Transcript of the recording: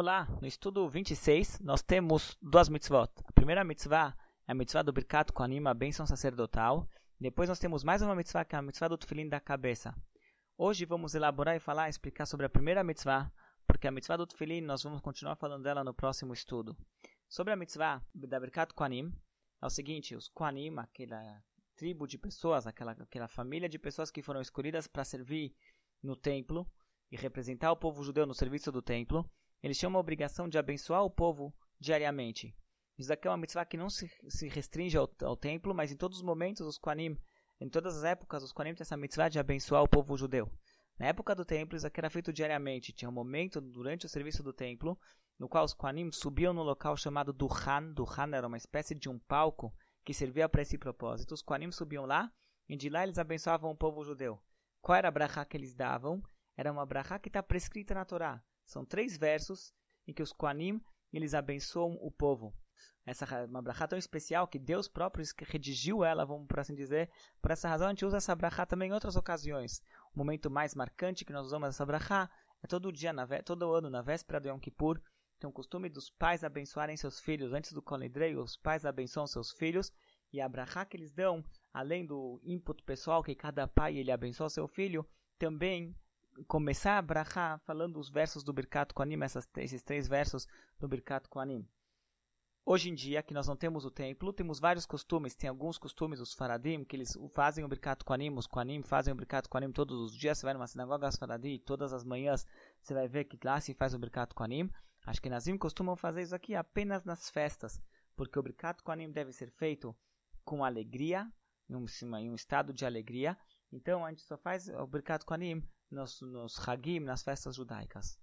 Olá, no estudo 26 nós temos duas mitzvot. A primeira mitzvah é a mitzvah do Birkat Kohanim, a bênção sacerdotal. Depois nós temos mais uma mitzvah que é a mitzvah do Tufilin da cabeça. Hoje vamos elaborar e falar, explicar sobre a primeira mitzvah, porque a mitzvah do Tufilin nós vamos continuar falando dela no próximo estudo. Sobre a mitzvah da Birkat Kohanim, é o seguinte, os Kohanim, aquela tribo de pessoas, aquela, aquela família de pessoas que foram escolhidas para servir no templo e representar o povo judeu no serviço do templo, eles tinham uma obrigação de abençoar o povo diariamente. Isso daqui é uma mitzvah que não se, se restringe ao, ao, templo, mas em todos os momentos os Kohanim, em todas as épocas, os Kohanim têm essa mitzvah de abençoar o povo judeu. Na época do templo, isso aqui era feito diariamente. Tinha um momento durante o serviço do templo, no qual os Kohanim subiam no local chamado Duhan. Duhan era uma espécie de um palco que servia para esse propósito. Os Kohanim subiam lá e de lá eles abençoavam o povo judeu. Qual era a brachá que eles davam? Era uma brachá que está prescrita na Torá. São três versos em que os Koanim eles abençoam o povo. Essa uma brachá tão especial que Deus próprio redigiu ela, vamos por assim dizer. Por essa razão a gente usa essa brachá também em outras ocasiões. O momento mais marcante que nós usamos essa brachá é todo dia, na, todo ano, na véspera do Yom Kippur. Tem o costume dos pais abençoarem seus filhos. Antes do Koledrei, os pais abençoam seus filhos. E a brachá que eles dão, além do input pessoal que cada pai ele abençoa seu filho, também começar a brachá falando os versos do Birkat Koanim, essas, esses três versos do Birkat Koanim. Hoje em dia, que nós não temos o templo, temos vários costumes. Tem alguns costumes, os Faradim, que eles fazem o Birkat Koanim, os Koanim fazem o Birkat Koanim todos os dias. Você vai numa sinagoga Faradim, todas as manhãs você vai ver que lá se faz o Birkat Koanim. Acho que Nazim costumam fazer isso aqui apenas nas festas, porque o Birkat Koanim deve ser feito com alegria, em um, em um estado de alegria. Então a gente só faz o Birkat Koanim nos, nos Hagim, nas festas judaicas.